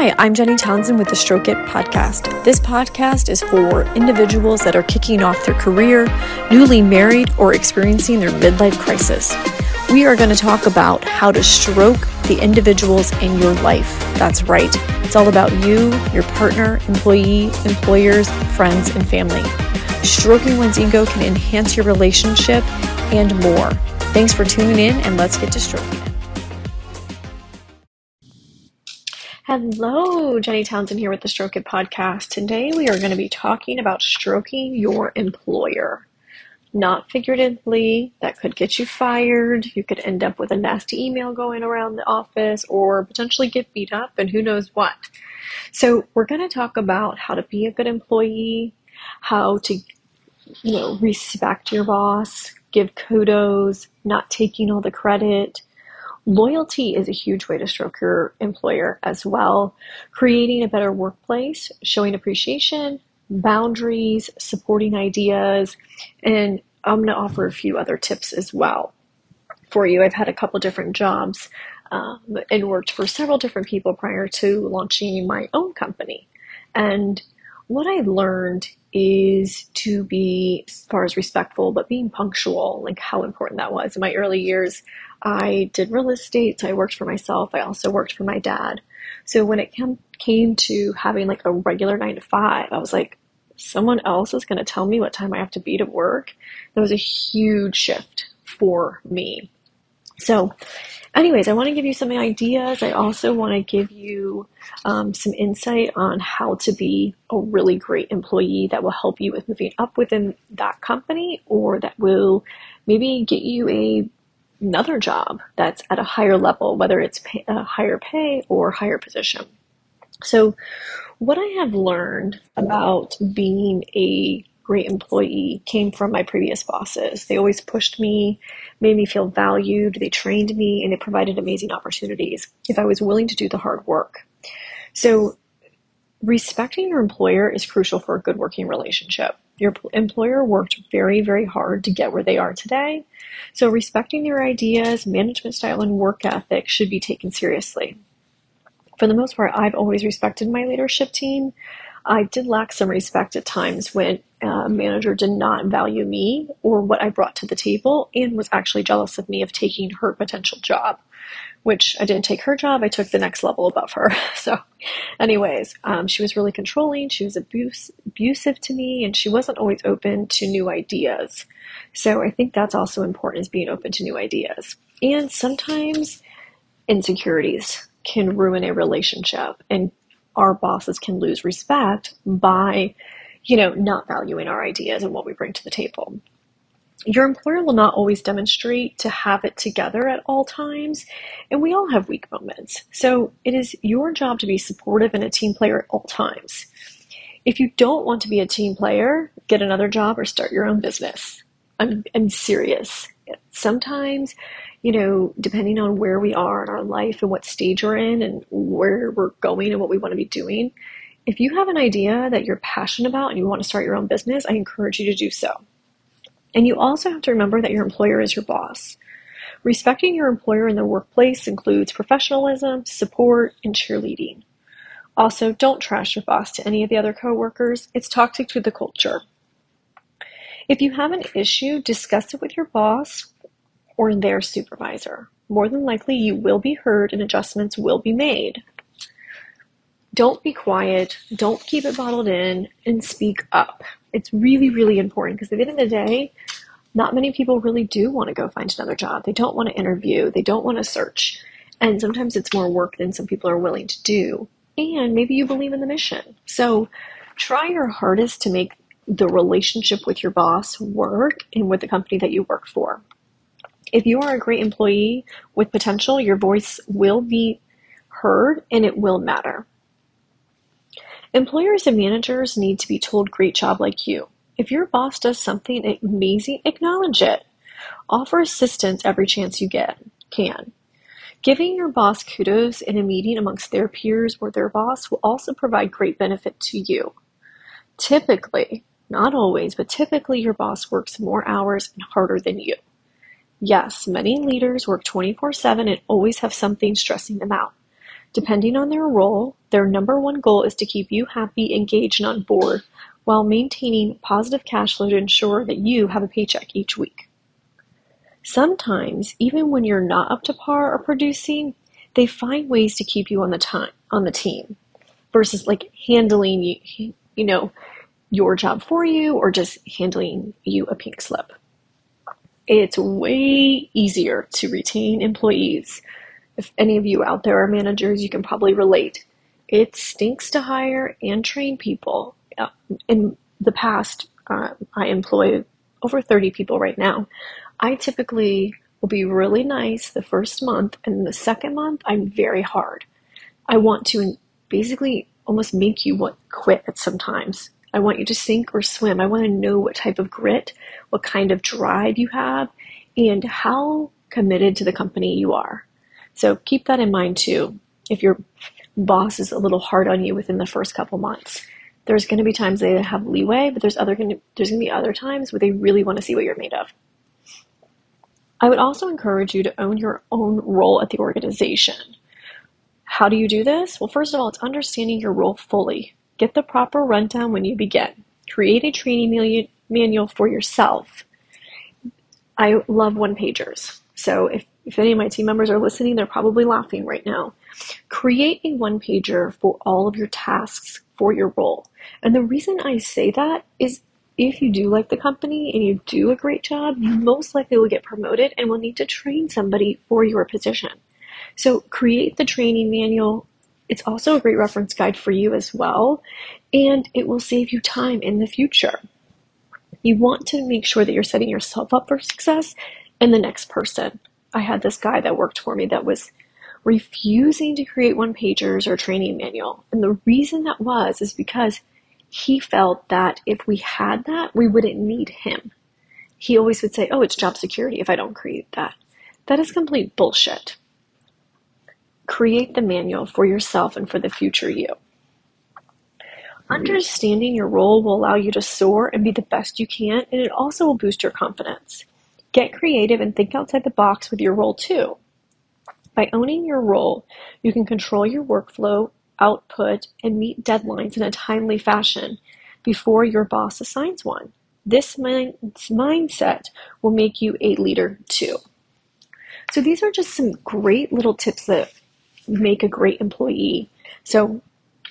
Hi, I'm Jenny Townsend with the Stroke It podcast. This podcast is for individuals that are kicking off their career, newly married, or experiencing their midlife crisis. We are going to talk about how to stroke the individuals in your life. That's right, it's all about you, your partner, employee, employers, friends, and family. Stroking one's ego can enhance your relationship and more. Thanks for tuning in, and let's get to stroking it. Hello, Jenny Townsend here with the Stroke It podcast. Today we are going to be talking about stroking your employer. Not figuratively, that could get you fired. You could end up with a nasty email going around the office or potentially get beat up and who knows what. So, we're going to talk about how to be a good employee, how to, you know, respect your boss, give kudos, not taking all the credit, Loyalty is a huge way to stroke your employer as well. Creating a better workplace, showing appreciation, boundaries, supporting ideas, and I'm going to offer a few other tips as well for you. I've had a couple different jobs um, and worked for several different people prior to launching my own company. And what I learned is to be, as far as respectful, but being punctual, like how important that was. In my early years, I did real estate, so I worked for myself. I also worked for my dad. So when it came, came to having like a regular nine to five, I was like, someone else is going to tell me what time I have to be to work. That was a huge shift for me. So anyways, I want to give you some ideas. I also want to give you um, some insight on how to be a really great employee that will help you with moving up within that company or that will maybe get you a another job that's at a higher level, whether it's pay, a higher pay or higher position. So, what I have learned about being a great employee came from my previous bosses. They always pushed me, made me feel valued, they trained me, and they provided amazing opportunities if I was willing to do the hard work. So, respecting your employer is crucial for a good working relationship. Your employer worked very, very hard to get where they are today. So, respecting their ideas, management style, and work ethic should be taken seriously. For the most part, I've always respected my leadership team. I did lack some respect at times when a manager did not value me or what I brought to the table and was actually jealous of me of taking her potential job, which I didn't take her job. I took the next level above her. So, anyways, um, she was really controlling. She was abuse, abusive to me, and she wasn't always open to new ideas. So, I think that's also important is being open to new ideas. And sometimes insecurities can ruin a relationship and our bosses can lose respect by, you know, not valuing our ideas and what we bring to the table. Your employer will not always demonstrate to have it together at all times, and we all have weak moments. So it is your job to be supportive and a team player at all times. If you don't want to be a team player, get another job or start your own business. I'm, I'm serious. Sometimes you know, depending on where we are in our life and what stage we're in and where we're going and what we want to be doing, if you have an idea that you're passionate about and you want to start your own business, I encourage you to do so. And you also have to remember that your employer is your boss. Respecting your employer in the workplace includes professionalism, support, and cheerleading. Also, don't trash your boss to any of the other coworkers. It's toxic to the culture. If you have an issue, discuss it with your boss or their supervisor. More than likely, you will be heard and adjustments will be made. Don't be quiet, don't keep it bottled in, and speak up. It's really, really important because at the end of the day, not many people really do want to go find another job. They don't want to interview, they don't want to search. And sometimes it's more work than some people are willing to do. And maybe you believe in the mission. So try your hardest to make the relationship with your boss work and with the company that you work for. If you are a great employee with potential, your voice will be heard and it will matter. Employers and managers need to be told great job like you. If your boss does something amazing, acknowledge it. Offer assistance every chance you get can. Giving your boss kudos in a meeting amongst their peers or their boss will also provide great benefit to you. Typically, not always, but typically your boss works more hours and harder than you. Yes, many leaders work 24 7 and always have something stressing them out. Depending on their role, their number one goal is to keep you happy, engaged, and on board while maintaining positive cash flow to ensure that you have a paycheck each week. Sometimes, even when you're not up to par or producing, they find ways to keep you on the time on the team versus like handling you, you know, your job for you or just handling you a pink slip. It's way easier to retain employees. If any of you out there are managers, you can probably relate. It stinks to hire and train people. Uh, in the past, uh, I employ over 30 people right now. I typically will be really nice the first month, and the second month, I'm very hard. I want to basically almost make you want quit at sometimes. I want you to sink or swim. I want to know what type of grit, what kind of drive you have, and how committed to the company you are. So keep that in mind too. If your boss is a little hard on you within the first couple months, there's going to be times they have leeway, but there's other going to, there's going to be other times where they really want to see what you're made of. I would also encourage you to own your own role at the organization. How do you do this? Well, first of all, it's understanding your role fully. Get the proper rundown when you begin. Create a training manual for yourself. I love one pagers. So if, if any of my team members are listening, they're probably laughing right now. Create a one pager for all of your tasks for your role. And the reason I say that is if you do like the company and you do a great job, you most likely will get promoted and will need to train somebody for your position. So create the training manual, it's also a great reference guide for you as well, and it will save you time in the future. You want to make sure that you're setting yourself up for success and the next person. I had this guy that worked for me that was refusing to create one pagers or training manual. And the reason that was is because he felt that if we had that, we wouldn't need him. He always would say, Oh, it's job security if I don't create that. That is complete bullshit. Create the manual for yourself and for the future you. Understanding your role will allow you to soar and be the best you can, and it also will boost your confidence. Get creative and think outside the box with your role too. By owning your role, you can control your workflow, output, and meet deadlines in a timely fashion before your boss assigns one. This mind- mindset will make you a leader too. So, these are just some great little tips that make a great employee. So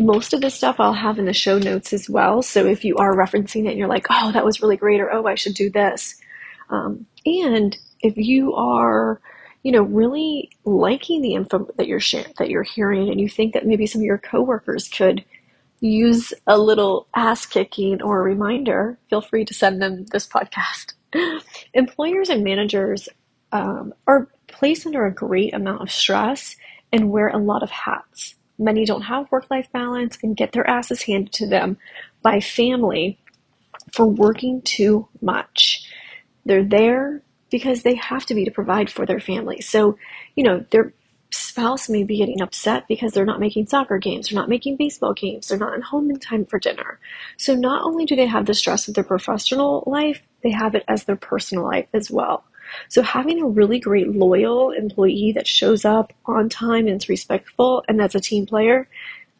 most of this stuff I'll have in the show notes as well. So if you are referencing it and you're like, oh, that was really great, or oh, I should do this. Um, and if you are, you know, really liking the info that you're sharing, that you're hearing, and you think that maybe some of your coworkers could use a little ass kicking or a reminder, feel free to send them this podcast. Employers and managers um, are placed under a great amount of stress and wear a lot of hats. Many don't have work life balance and get their asses handed to them by family for working too much. They're there because they have to be to provide for their family. So, you know, their spouse may be getting upset because they're not making soccer games, they're not making baseball games, they're not at home in time for dinner. So, not only do they have the stress of their professional life, they have it as their personal life as well. So having a really great loyal employee that shows up on time and is respectful and that's a team player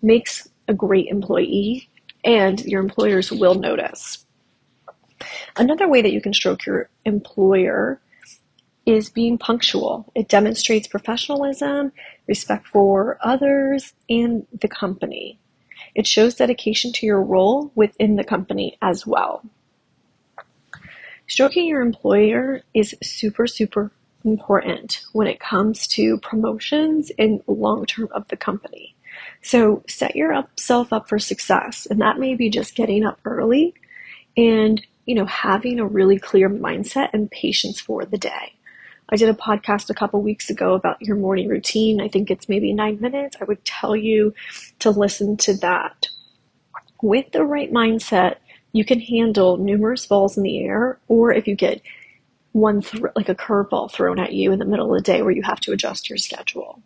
makes a great employee and your employers will notice. Another way that you can stroke your employer is being punctual. It demonstrates professionalism, respect for others and the company. It shows dedication to your role within the company as well. Stroking your employer is super, super important when it comes to promotions and long term of the company. So set yourself up for success, and that may be just getting up early and you know having a really clear mindset and patience for the day. I did a podcast a couple weeks ago about your morning routine. I think it's maybe nine minutes. I would tell you to listen to that. With the right mindset, you can handle numerous balls in the air, or if you get one th- like a curveball thrown at you in the middle of the day where you have to adjust your schedule.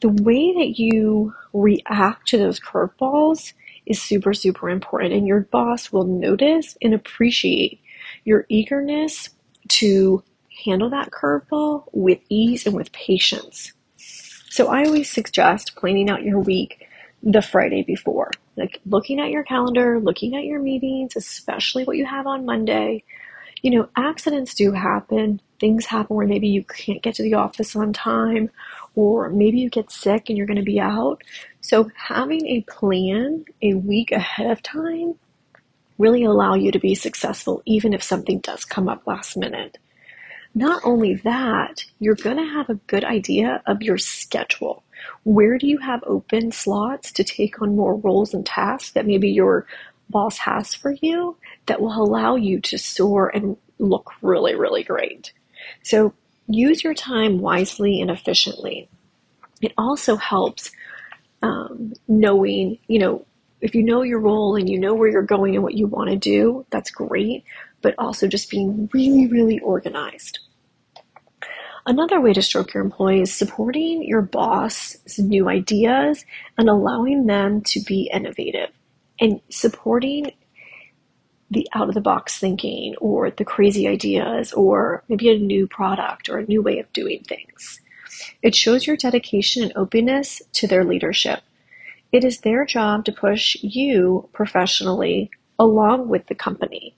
The way that you react to those curveballs is super, super important, and your boss will notice and appreciate your eagerness to handle that curveball with ease and with patience. So I always suggest planning out your week the Friday before. Like looking at your calendar, looking at your meetings, especially what you have on Monday. You know, accidents do happen. Things happen where maybe you can't get to the office on time, or maybe you get sick and you're going to be out. So having a plan a week ahead of time really allow you to be successful even if something does come up last minute. Not only that, you're going to have a good idea of your schedule. Where do you have open slots to take on more roles and tasks that maybe your boss has for you that will allow you to soar and look really, really great? So use your time wisely and efficiently. It also helps um, knowing, you know, if you know your role and you know where you're going and what you want to do, that's great, but also just being really, really organized. Another way to stroke your employees is supporting your boss's new ideas and allowing them to be innovative and supporting the out of the box thinking or the crazy ideas or maybe a new product or a new way of doing things. It shows your dedication and openness to their leadership it is their job to push you professionally along with the company.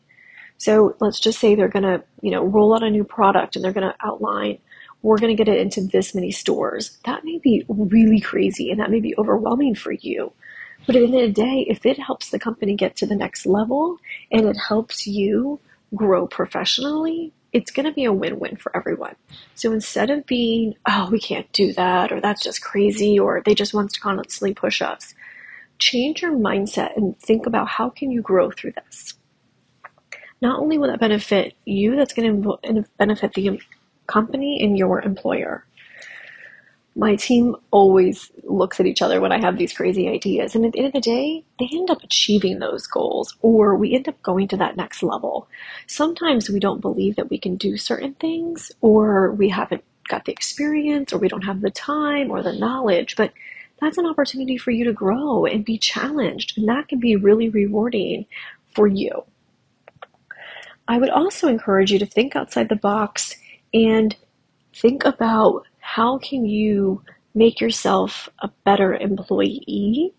So let's just say they're going to, you know, roll out a new product and they're going to outline, we're going to get it into this many stores. That may be really crazy and that may be overwhelming for you. But at the end of the day, if it helps the company get to the next level and it helps you grow professionally, it's going to be a win-win for everyone. So instead of being, oh, we can't do that, or that's just crazy, or they just want to constantly push us, change your mindset and think about how can you grow through this. Not only will that benefit you, that's going to benefit the company and your employer my team always looks at each other when I have these crazy ideas. And at the end of the day, they end up achieving those goals or we end up going to that next level. Sometimes we don't believe that we can do certain things or we haven't got the experience or we don't have the time or the knowledge, but that's an opportunity for you to grow and be challenged. And that can be really rewarding for you. I would also encourage you to think outside the box and think about how can you make yourself a better employee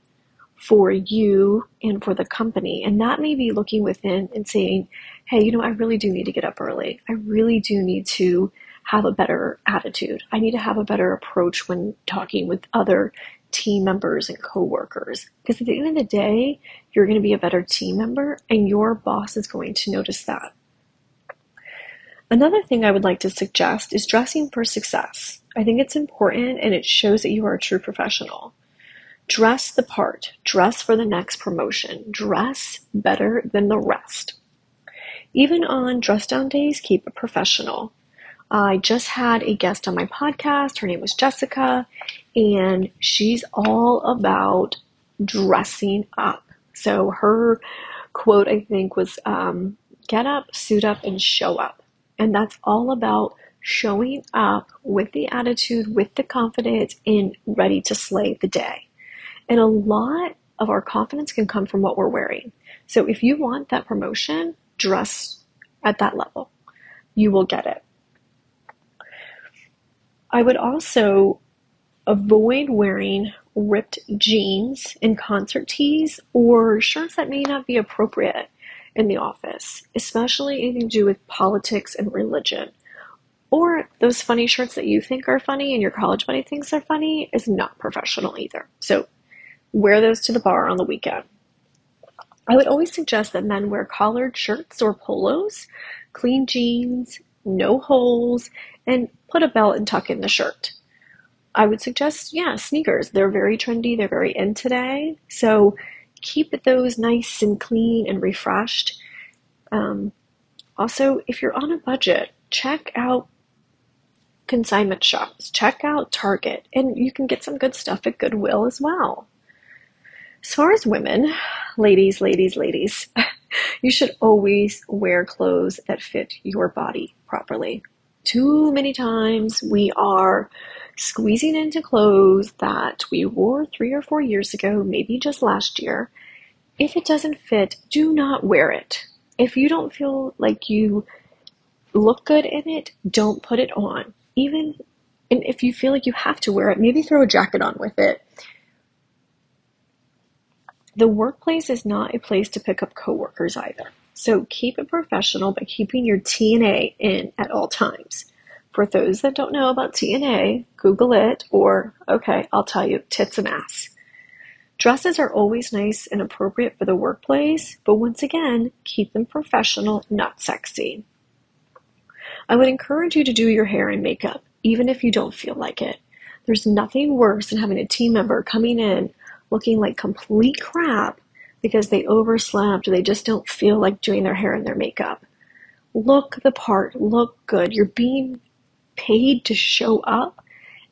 for you and for the company? And that may be looking within and saying, hey, you know, I really do need to get up early. I really do need to have a better attitude. I need to have a better approach when talking with other team members and coworkers. Because at the end of the day, you're going to be a better team member and your boss is going to notice that. Another thing I would like to suggest is dressing for success. I think it's important and it shows that you are a true professional. Dress the part, dress for the next promotion, dress better than the rest. Even on dress down days, keep it professional. I just had a guest on my podcast. Her name was Jessica, and she's all about dressing up. So her quote, I think, was um, get up, suit up, and show up. And that's all about showing up with the attitude, with the confidence, and ready to slay the day. And a lot of our confidence can come from what we're wearing. So if you want that promotion, dress at that level. You will get it. I would also avoid wearing ripped jeans and concert tees or shirts that may not be appropriate in the office, especially anything to do with politics and religion or those funny shirts that you think are funny and your college buddy thinks are funny is not professional either. So wear those to the bar on the weekend. I would always suggest that men wear collared shirts or polos, clean jeans, no holes, and put a belt and tuck in the shirt. I would suggest, yeah, sneakers. They're very trendy, they're very in today. So keep those nice and clean and refreshed. Um, also, if you're on a budget, check out consignment shops. Check out Target, and you can get some good stuff at Goodwill as well. As far as women, ladies, ladies, ladies, you should always wear clothes that fit your body properly. Too many times we are squeezing into clothes that we wore three or four years ago, maybe just last year. If it doesn't fit, do not wear it. If you don't feel like you look good in it, don't put it on even And if you feel like you have to wear it, maybe throw a jacket on with it. The workplace is not a place to pick up coworkers either. So keep it professional by keeping your TNA in at all times. For those that don't know about TNA, Google it or, okay, I'll tell you, tits and ass. Dresses are always nice and appropriate for the workplace, but once again, keep them professional, not sexy. I would encourage you to do your hair and makeup, even if you don't feel like it. There's nothing worse than having a team member coming in looking like complete crap because they overslept or they just don't feel like doing their hair and their makeup. Look the part, look good. You're being paid to show up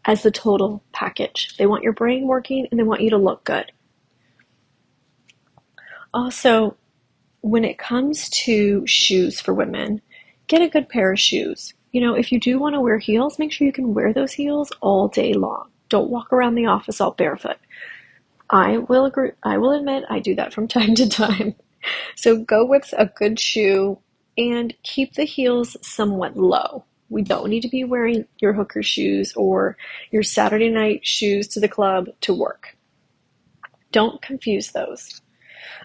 as the total package. They want your brain working and they want you to look good. Also, when it comes to shoes for women, get a good pair of shoes. You know, if you do want to wear heels, make sure you can wear those heels all day long. Don't walk around the office all barefoot. I will agree, I will admit I do that from time to time. So go with a good shoe and keep the heels somewhat low. We don't need to be wearing your hooker shoes or your Saturday night shoes to the club to work. Don't confuse those.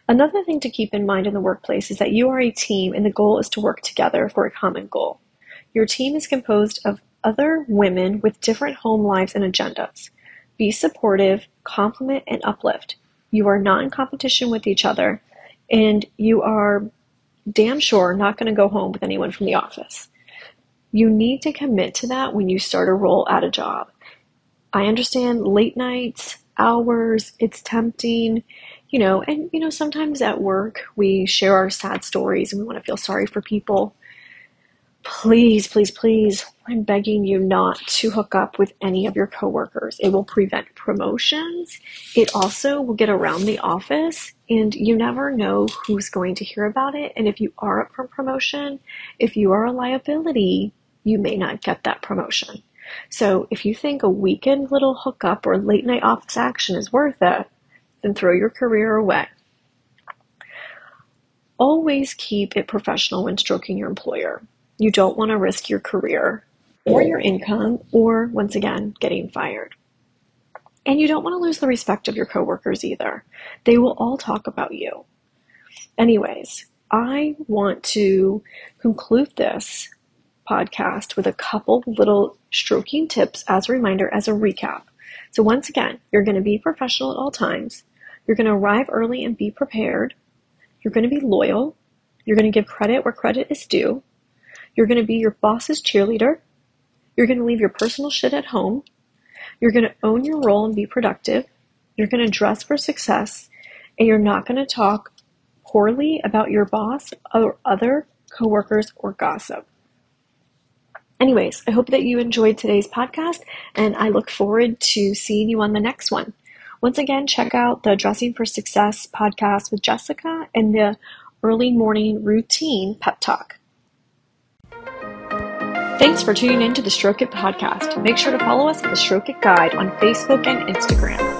Another thing to keep in mind in the workplace is that you are a team and the goal is to work together for a common goal. Your team is composed of other women with different home lives and agendas. Be supportive, compliment, and uplift. You are not in competition with each other, and you are damn sure not going to go home with anyone from the office. You need to commit to that when you start a role at a job. I understand late nights, hours, it's tempting, you know, and you know, sometimes at work we share our sad stories and we want to feel sorry for people please, please, please, I'm begging you not to hook up with any of your coworkers. It will prevent promotions. It also will get around the office and you never know who's going to hear about it. And if you are up for promotion, if you are a liability, you may not get that promotion. So if you think a weekend little hookup or late night office action is worth it, then throw your career away. Always keep it professional when stroking your employer. You don't want to risk your career or your income or, once again, getting fired. And you don't want to lose the respect of your coworkers either. They will all talk about you. Anyways, I want to conclude this podcast with a couple little stroking tips as a reminder, as a recap. So, once again, you're going to be professional at all times. You're going to arrive early and be prepared. You're going to be loyal. You're going to give credit where credit is due. You're going to be your boss's cheerleader. You're going to leave your personal shit at home. You're going to own your role and be productive. You're going to dress for success. And you're not going to talk poorly about your boss or other coworkers or gossip. Anyways, I hope that you enjoyed today's podcast and I look forward to seeing you on the next one. Once again, check out the Dressing for Success podcast with Jessica and the early morning routine pep talk. Thanks for tuning in to the Stroke It podcast. Make sure to follow us at the Stroke It Guide on Facebook and Instagram.